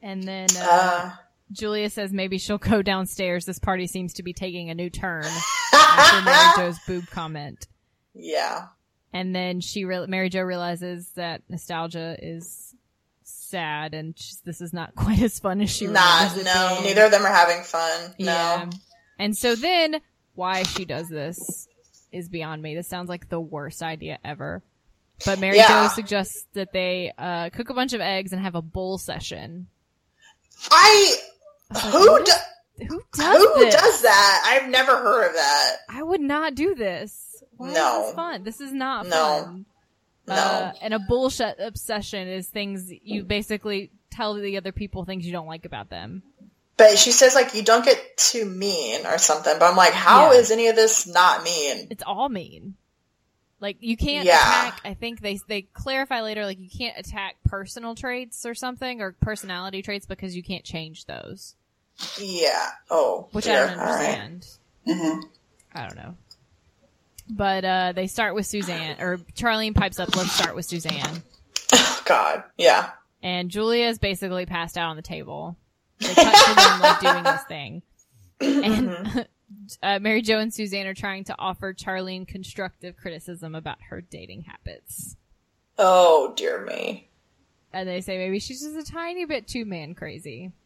And then uh, Uh, Julia says maybe she'll go downstairs. This party seems to be taking a new turn after Mary Jo's boob comment. yeah. And then she, re- Mary Jo realizes that nostalgia is sad and this is not quite as fun as she Not, remembers no, being. neither of them are having fun. No. Yeah. And so then why she does this is beyond me. This sounds like the worst idea ever. But Mary Yeah. Jo suggests that they uh, cook a bunch of eggs and have a bowl session. I, who, do, Who does who this? does that? I've never heard of that. I would not do this. Why No. is fun? This is not No. fun. No. Uh, and a bullshit obsession is things you basically tell the other people things you don't like about them. But she says like you don't get too mean or something. But I'm like, how is Yeah. any of this not mean? It's all mean. Like you can't Yeah. attack. I think they they clarify later. Like you can't attack personal traits or something or personality traits because you can't change those. Yeah. Oh, Which dear. I don't All right. understand. Mhm. I don't know. But uh, they start with Suzanne, or Charlene pipes up. Let's start with Suzanne. Oh, God. Yeah. and Julia's basically passed out on the table. They cut to them like doing this thing, and uh, Mary Jo and Suzanne are trying to offer Charlene constructive criticism about her dating habits. Oh dear me. And they say maybe she's just a tiny bit too man crazy.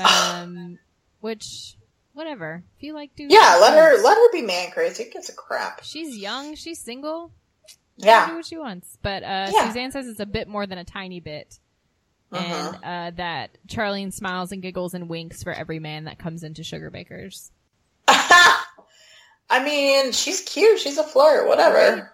Um, which, whatever. If you like, do Yeah. Let her let her be man crazy. It gives a crap? She's young. She's single. Her do what she wants. But uh, Yeah. Suzanne says it's a bit more than a tiny bit. Uh-huh. And uh, that Charlene smiles and giggles and winks for every man that comes into Sugarbaker's. I mean, she's cute. She's a flirt. Whatever.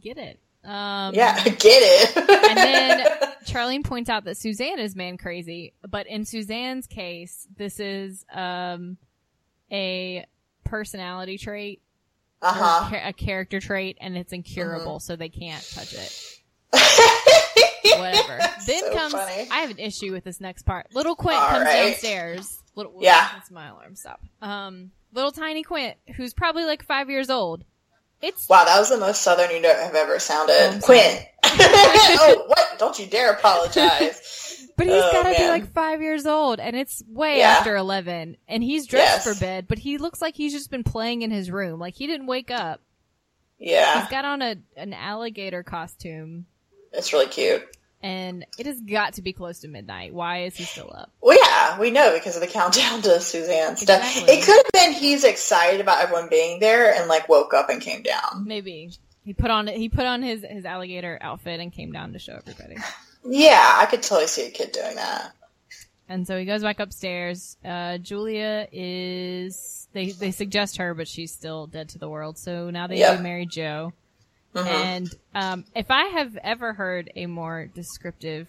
Get it? Um, Yeah. Get it. And then Charlene points out that Suzanne is man crazy, but in Suzanne's case, this is um, a personality trait, uh huh. cha- a character trait, and it's incurable, Uh-huh. so they can't touch it. Whatever. then so comes funny. I have an issue with this next part. Little Quint All comes right. downstairs. Little Yeah. That's my alarm. Stop. Um, little tiny Quint, who's probably like five years old. It's Wow, that was the most southern you know- have ever sounded. Quinn. oh, what? Don't you dare apologize. But he's Oh, gotta be like five years old, and it's way Yeah. after eleven, and he's dressed Yes. for bed, but he looks like he's just been playing in his room. Like he didn't wake up. yeah, He's got on a an alligator costume, it's really cute. And it has got to be close to midnight. Why is he still up? Well, yeah, we know because of the countdown to Suzanne's stuff. Exactly. It could have been he's excited about everyone being there and like woke up and came down. Maybe he put on he put on his his alligator outfit and came down to show everybody. Yeah, I could totally see a kid doing that. And so he goes back upstairs. Uh, Julia is they they suggest her, but she's still dead to the world. So now they Yep. do Mary Jo. Mhm. And um, if I have ever heard a more descriptive,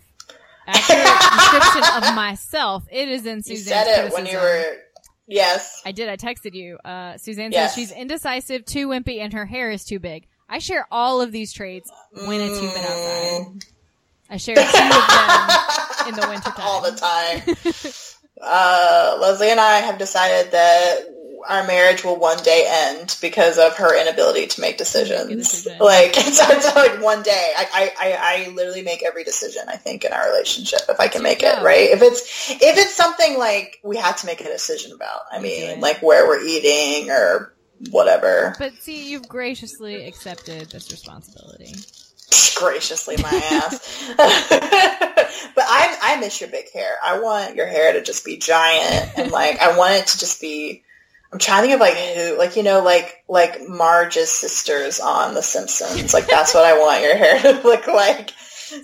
accurate description of myself, it is in you Suzanne's said it when you were. Yes. I did. I texted you. Uh, Suzanne Yes. says she's indecisive, too wimpy, and her hair is too big. I share all of these traits when it's humid outside. I share two of them in the wintertime. All the time. uh, Leslie and I have decided that our marriage will one day end because of her inability to make decisions. Like it's, it's like one day. I, I, I, literally make every decision. I think in our relationship, if I can make it right. If it's if it's something like we had to make a decision about. I mean, like where we're eating or whatever. But see, you've graciously accepted this responsibility. graciously my ass. but I I miss your big hair. I want your hair to just be giant and like I want it to just be. I'm trying to think of like who, like you know, like like Marge's sisters on The Simpsons. Like that's what I want your hair to look like.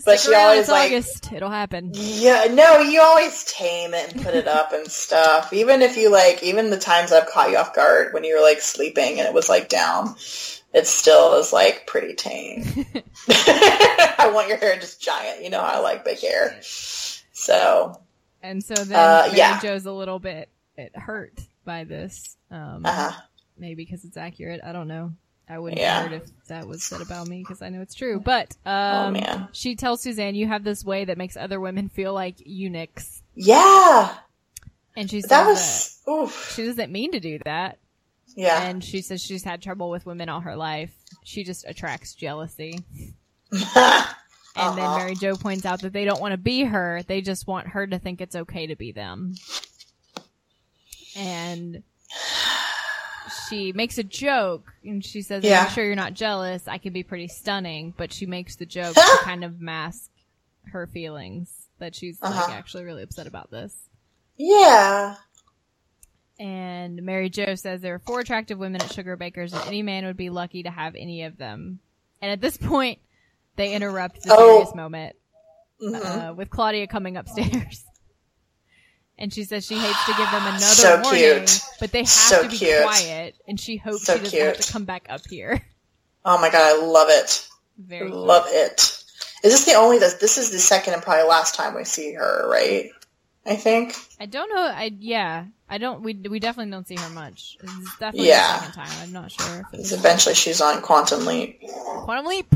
But Stick she around, always it's like August. It'll happen. yeah, no, you always tame it and put it up and stuff. Even if you like, even the times I've caught you off guard when you were like sleeping and it was like down, it still is like pretty tame. I want your hair just giant. You know how I like big hair. So, And so then Uh, yeah. Jo's a little bit it hurt by this. Um, uh huh. maybe because it's accurate. I don't know. I wouldn't Yeah. hurt if that was said about me because I know it's true. But um, Oh, she tells Suzanne, "You have this way that makes other women feel like eunuchs," Yeah. and she says That that, was, oof. she doesn't mean to do that. Yeah. And she says she's had trouble with women all her life. She just attracts jealousy. And then Uh-huh. Mary Jo points out that they don't want to be her; they just want her to think it's okay to be them. And she makes a joke, and she says, Yeah. "I'm sure you're not jealous. I can be pretty stunning." But she makes the joke to kind of mask her feelings that she's like Uh-huh. actually really upset about this. yeah. And Mary Jo says there are four attractive women at Sugarbakers, and any man would be lucky to have any of them. And at this point, they interrupt the Oh. serious moment Mhm. uh, with Claudia coming upstairs. And she says she hates to give them another So warning, cute. but they have So to be cute. quiet. And she hopes So she doesn't have to come back up here. Oh my god, I love it. Very cute. Love it. Is this the only this this is the second and probably last time we see her, right? I think. I don't know. I yeah. I don't. We we definitely don't see her much. It's definitely Yeah. the second time. I'm not sure if Because it's eventually she's on Quantum Leap. Quantum Leap.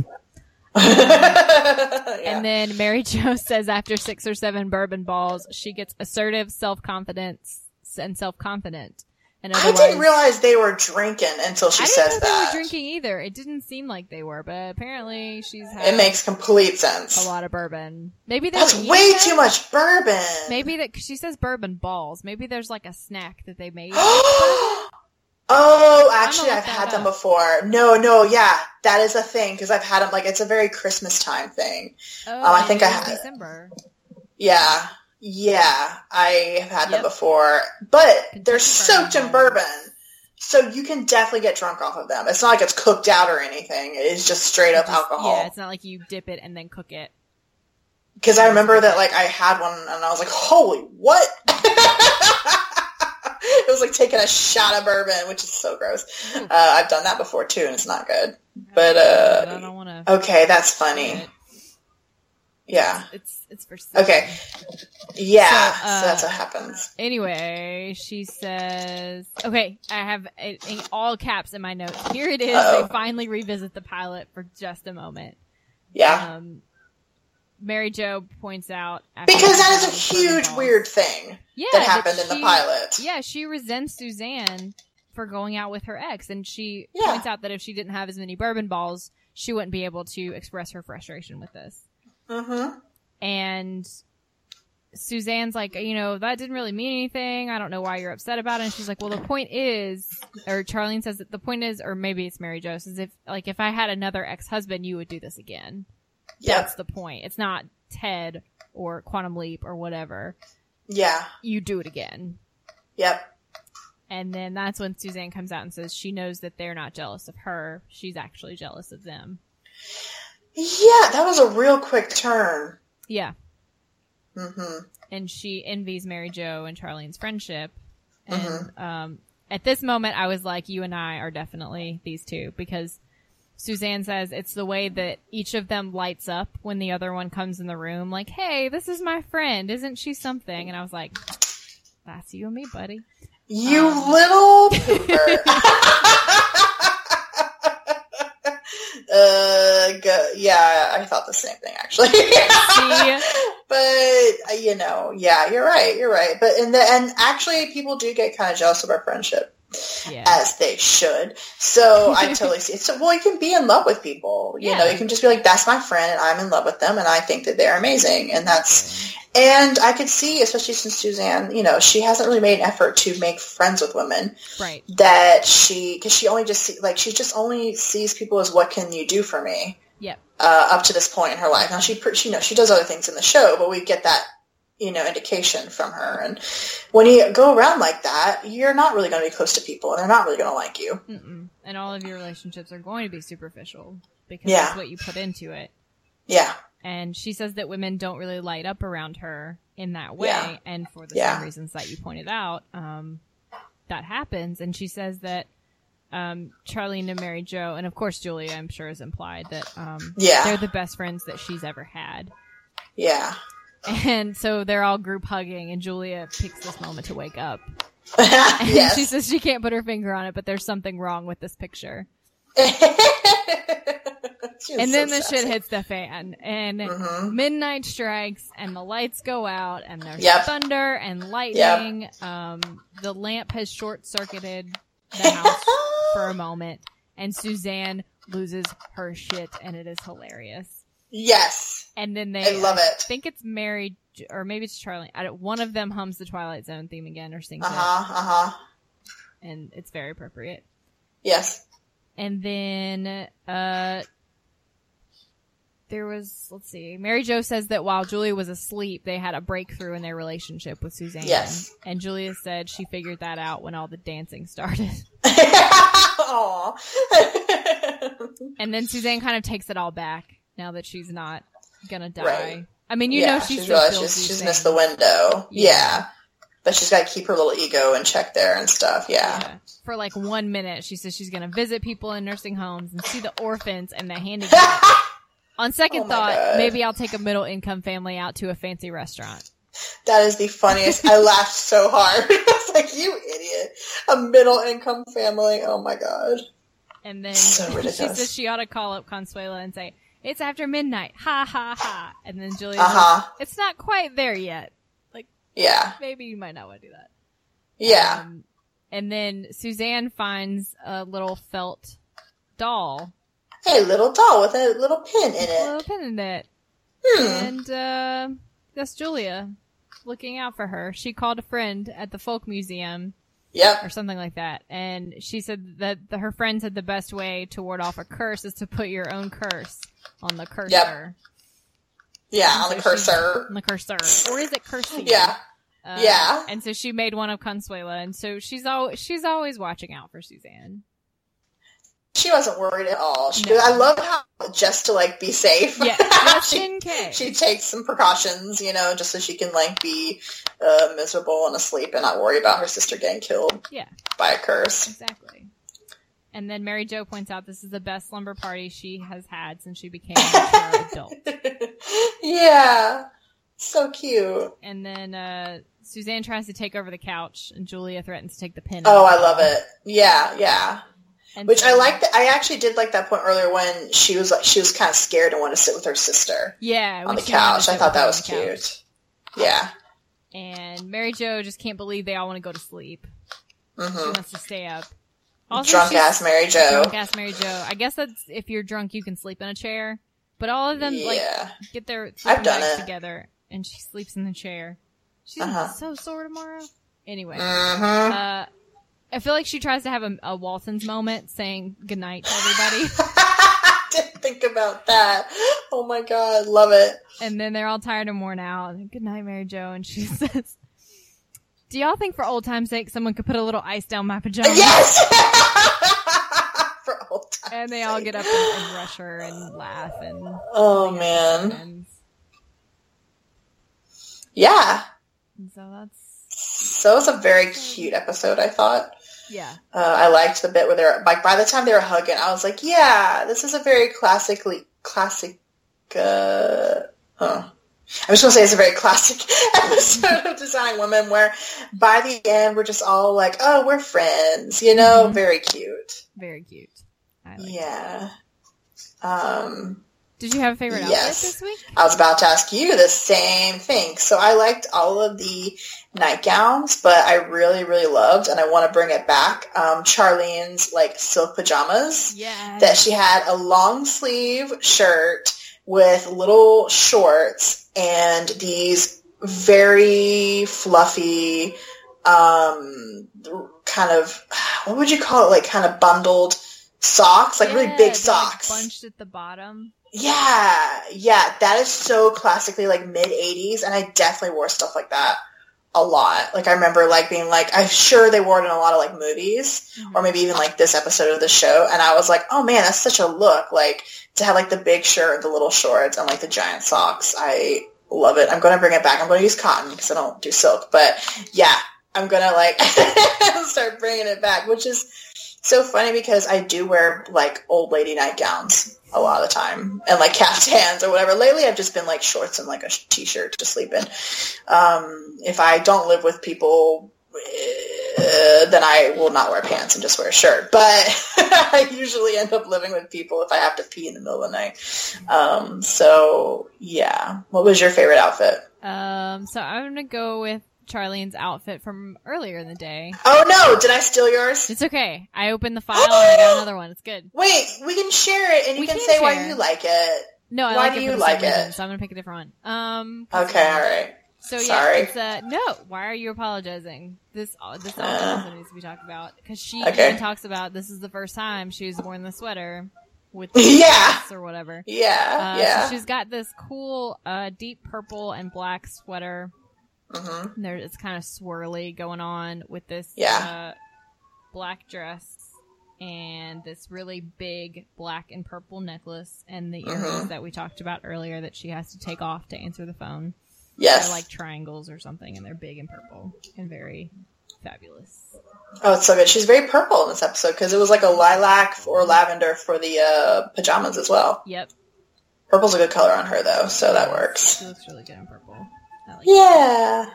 yeah. And then Mary Jo says after six or seven bourbon balls, she gets assertive, self confidence, and self confident. And I didn't realize they were drinking until she I didn't says know that. they were drinking either. It didn't seem like they were, but apparently she's had It makes complete sense. a lot of bourbon. Maybe That's way too much bourbon. Maybe that she says bourbon balls. Maybe there's like a snack that they made. oh, actually, I've had them up. before. No, no, yeah, that is a thing because I've had them. Like it's a very Christmas time thing. Um, oh, I think I had. December. Yeah, yeah, I have had them before, but they're soaked in bourbon, so you can definitely get drunk off of them. It's not like it's cooked out or anything. It's just straight up Just- alcohol. Yeah, it's not like you dip it and then cook it. Because I remember that like I had one and I was like, holy what? it was like taking a shot of bourbon, which is so gross. Uh, I've done that before too, and it's not good. But, uh, I don't want to. Okay, that's funny. Yeah. It's it's for Okay. Yeah. So, So, uh, that's what happens. Anyway, she says, okay, I have it in all caps in my notes. Here it is. Uh-oh. They finally revisit the pilot for just a moment. Yeah. Um, Mary Jo points out Because that is a huge weird thing yeah, that happened in she- the pilot. Yeah, she resents Suzanne for going out with her ex, and she Yeah. points out that if she didn't have as many bourbon balls, she wouldn't be able to express her frustration with this. Mm-hmm. And Suzanne's like, you know, that didn't really mean anything. I don't know why you're upset about it. And she's like, well, the point is, or Charlene says that the point is, or maybe it's Mary Jo says, if like if I had another ex husband, you would do this again. Yep. That's the point. It's not Ted or Quantum Leap or whatever. Yeah. You do it again. Yep. And then that's when Suzanne comes out and says she knows that they're not jealous of her. She's actually jealous of them. Yeah, that was a real quick turn. Yeah. Mm-hmm. and she envies Mary Jo and Charlene's friendship. And Mm-hmm. um, at this moment, I was like, "You and I are definitely these two because Suzanne says it's the way that each of them lights up when the other one comes in the room. Like, hey, this is my friend, isn't she something?" And I was like, "That's you and me, buddy." You Um. little uh, go, yeah, I thought the same thing actually. but uh, you know, yeah, you're right. You're right. But in the and actually, people do get kind of jealous of our friendship, Yeah, as they should. So I totally see. it. So well, you can be in love with people. You know, you can just be like, "That's my friend, and I'm in love with them, and I think that they're amazing." And that's and I could see, especially since Suzanne, you know, she hasn't really made an effort to make friends with women right. that she because she only just see, like she just only sees people as what can you do for me Yep. uh, up to this point in her life. Now she, she, you know, she does other things in the show, but we get that, you know, indication from her. And when you go around like that, you're not really going to be close to people, and they're not really going to like you. Mm-mm. And all of your relationships are going to be superficial because Yeah. that's what you put into it. Yeah, And she says that women don't really light up around her in that way. Yeah. And for the Yeah. same reasons that you pointed out, um, that happens. And she says that, um, Charlene and Mary Jo, and of course Julia, I'm sure is implied that, um, Yeah. they're the best friends that she's ever had. yeah, And so they're all group hugging and Julia picks this moment to wake up. And yes, she says she can't put her finger on it, but there's something wrong with this picture. And then so the shit hits the fan and Mhm. midnight strikes and the lights go out and there's Yep. thunder and lightning. Um, the lamp has short circuited the house for a moment and Suzanne loses her shit and it is hilarious. Yes, And then they, I love I it. think it's Mary or maybe it's Charlie. I don't, one of them hums the Twilight Zone theme again or sings Uh huh. Uh huh. it and it's very appropriate. Yes. And then, uh, there was, let's see, Mary Jo says that while Julia was asleep, they had a breakthrough in their relationship with Suzanne. Yes. And Julia said she figured that out when all the dancing started. And then Suzanne kind of takes it all back now that she's not gonna die. Right. I mean, you yeah, know she she's still realized she's, she's missed the window. Yeah. Yeah. But she's got to keep her little ego in check there and stuff. Yeah. Yeah. For like one minute, she says she's gonna visit people in nursing homes and see the orphans and the handicapped. On second Oh thought, God. maybe I'll take a middle income family out to a fancy restaurant. that is the funniest. I laughed so hard. I was like, you idiot. A middle income family. Oh my God. And then So she says she ought to call up Consuela and say, it's after midnight. Ha ha ha. And then Julia Uh says, huh. it's not quite there yet. Like, Yeah. maybe you might not want to do that. Yeah. Um, and then Suzanne finds a little felt doll, hey, little doll with a little pin in it. a it. little pin in it. Hmm. And, uh, that's Julia looking out for her. She called a friend at the folk museum Yep. or something like that. And she said that the, her friend said the best way to ward off a curse is to put your own curse on the cursor. Yeah. And On the so she- cursor. On the cursor. Or is it cursing? Yeah. Uh, Yeah. And so she made one of Consuela, and so she's always she's always watching out for Suzanne. She wasn't worried at all. She, No. I love how just to like be safe. Yeah, just she, in case. she takes some precautions, you know, just so she can like be uh, miserable and asleep and not worry about her sister getting killed Yeah, by a curse. exactly. And then Mary Jo points out this is the best slumber party she has had since she became a mature adult. yeah, so cute. And then uh, Suzanne tries to take over the couch, and Julia threatens to take the pin. Oh. I love it. Yeah, yeah. And Which I like. I actually did like that point earlier when she was like she was kind of scared and wanted to sit with her sister Yeah, on the she couch. I thought that was cute. Yeah. And Mary Jo just can't believe they all want to go to sleep. She hmm wants to stay up. Drunk ass Mary Jo. Drunk ass Mary Jo. I guess that's if you're drunk, you can sleep in a chair. But all of them like get their sleeping done bags it. together, and she sleeps in the chair. She's Uh-huh. so sore tomorrow. Anyway, hmm uh, I feel like she tries to have a, a Waltons moment, saying goodnight to everybody, Didn't think about that. Oh my god, love it. and then they're all tired and worn out. And, Good night, Mary Jo, and she says. Do y'all think for old time's sake someone could put a little ice down my pajamas? Yes. For old times' And they all get up and, and rush her and laugh and Oh man. and Yeah. And so that's So it was a very cute episode. I thought. yeah, Uh, I liked the bit where they're like by the time they were hugging, I was like, yeah, this is a very classically classic. Uh, huh. I was going to say it's a very classic episode of Designing Women where by the end we're just all like, oh, we're friends, you know, Mhm. very cute. very cute. I like Yeah. Um, Did you have a favorite Yes. outfit this week? I was about to ask you the same thing. So I liked all of the nightgowns, but I really, really loved, and I want to bring it back, um, Charlene's like silk pajamas. Yeah. That she had a long sleeve shirt with little shorts and these very fluffy, um, kind of, what would you call it? Like kind of bundled socks, like really big socks. bunched at the bottom. Yeah, yeah, that is so classically like mid '80s, and I definitely wore stuff like that a lot. Like I remember like being like, I'm sure they wore it in a lot of like movies, or maybe even like this episode of the show, and I was like, oh man, that's such a look. Like to have like the big shirt, the little shorts, and like the giant socks. I love it. I'm gonna bring it back. I'm gonna use cotton because I don't do silk, but yeah, I'm gonna like start bringing it back, which is so funny because I do wear like old lady nightgowns a lot of the time and like caftans or whatever. Lately, I've just been like shorts and like a t-shirt to sleep in. Um, if I don't live with people, uh, then I will not wear pants and just wear a shirt. But I usually end up living with people if I have to pee in the middle of the night. Um, so yeah, what was your favorite outfit? Um, so I'm gonna go with Charlene's outfit from earlier in the day. Oh no, did I steal yours? It's okay. I opened the file and I got another one. It's good. Wait, we can share it and you We can, can say why you like it. No, I Why like do it you like reason, it? so I'm gonna pick a different one. Um. Okay, all right. So yeah, Sorry. it's uh no. Why are you apologizing? This uh, this Uh, also needs to be talked about because she okay. even talks about this is the first time she's worn the sweater with the Yeah. or whatever. Yeah, Uh, yeah. So she's got this cool uh deep purple and black sweater. Hmm And There, it's kind of swirly going on with this Yeah. uh, black dress and this really big black and purple necklace and the earrings Mhm. that we talked about earlier that she has to take off to answer the phone. Yes. They're like triangles or something, and they're big and purple and very fabulous. oh, it's so good. She's very purple in this episode because it was like a lilac or lavender for the uh, pajamas as well. Yep, Purple's a good color on her though, so that works. she looks really good in purple. Like Yeah. it.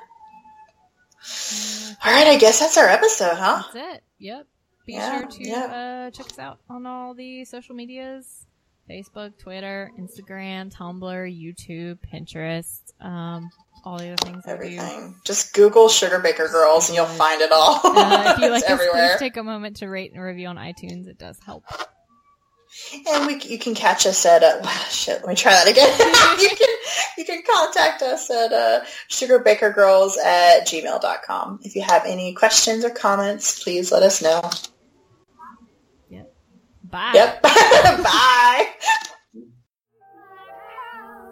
All right, I guess that's our episode, huh? That's it. Yep. Be Yeah, sure to yeah. uh, check us out on all the social medias: Facebook, Twitter, Instagram, Tumblr, YouTube, Pinterest, um, all the other things that. Everything. Just Google Sugarbaker Girls and you'll find it all. Uh, if you like it's us, everywhere. please take a moment to rate and review on iTunes. It does help. And we, you can catch us at uh, shit. Let me try that again. you can you can contact us at uh, sugarbakergirls at gmail.com. If you have any questions or comments, please let us know. Yep. Bye. Yep. Bye.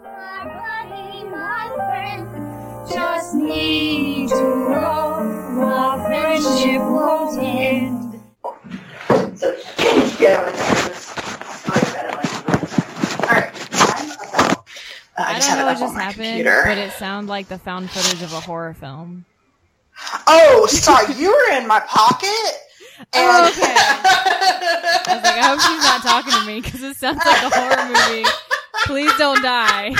My buddy, my friend, just need to go. Our friendship won't end. So yeah, all right. I'm about. Uh, I just don't know it what just happened, computer. but it sounded like the found footage of a horror film. Oh, sorry. you were in my pocket. And Oh, okay. I was like, I hope she's not talking to me because it sounds like a horror movie. Please don't die.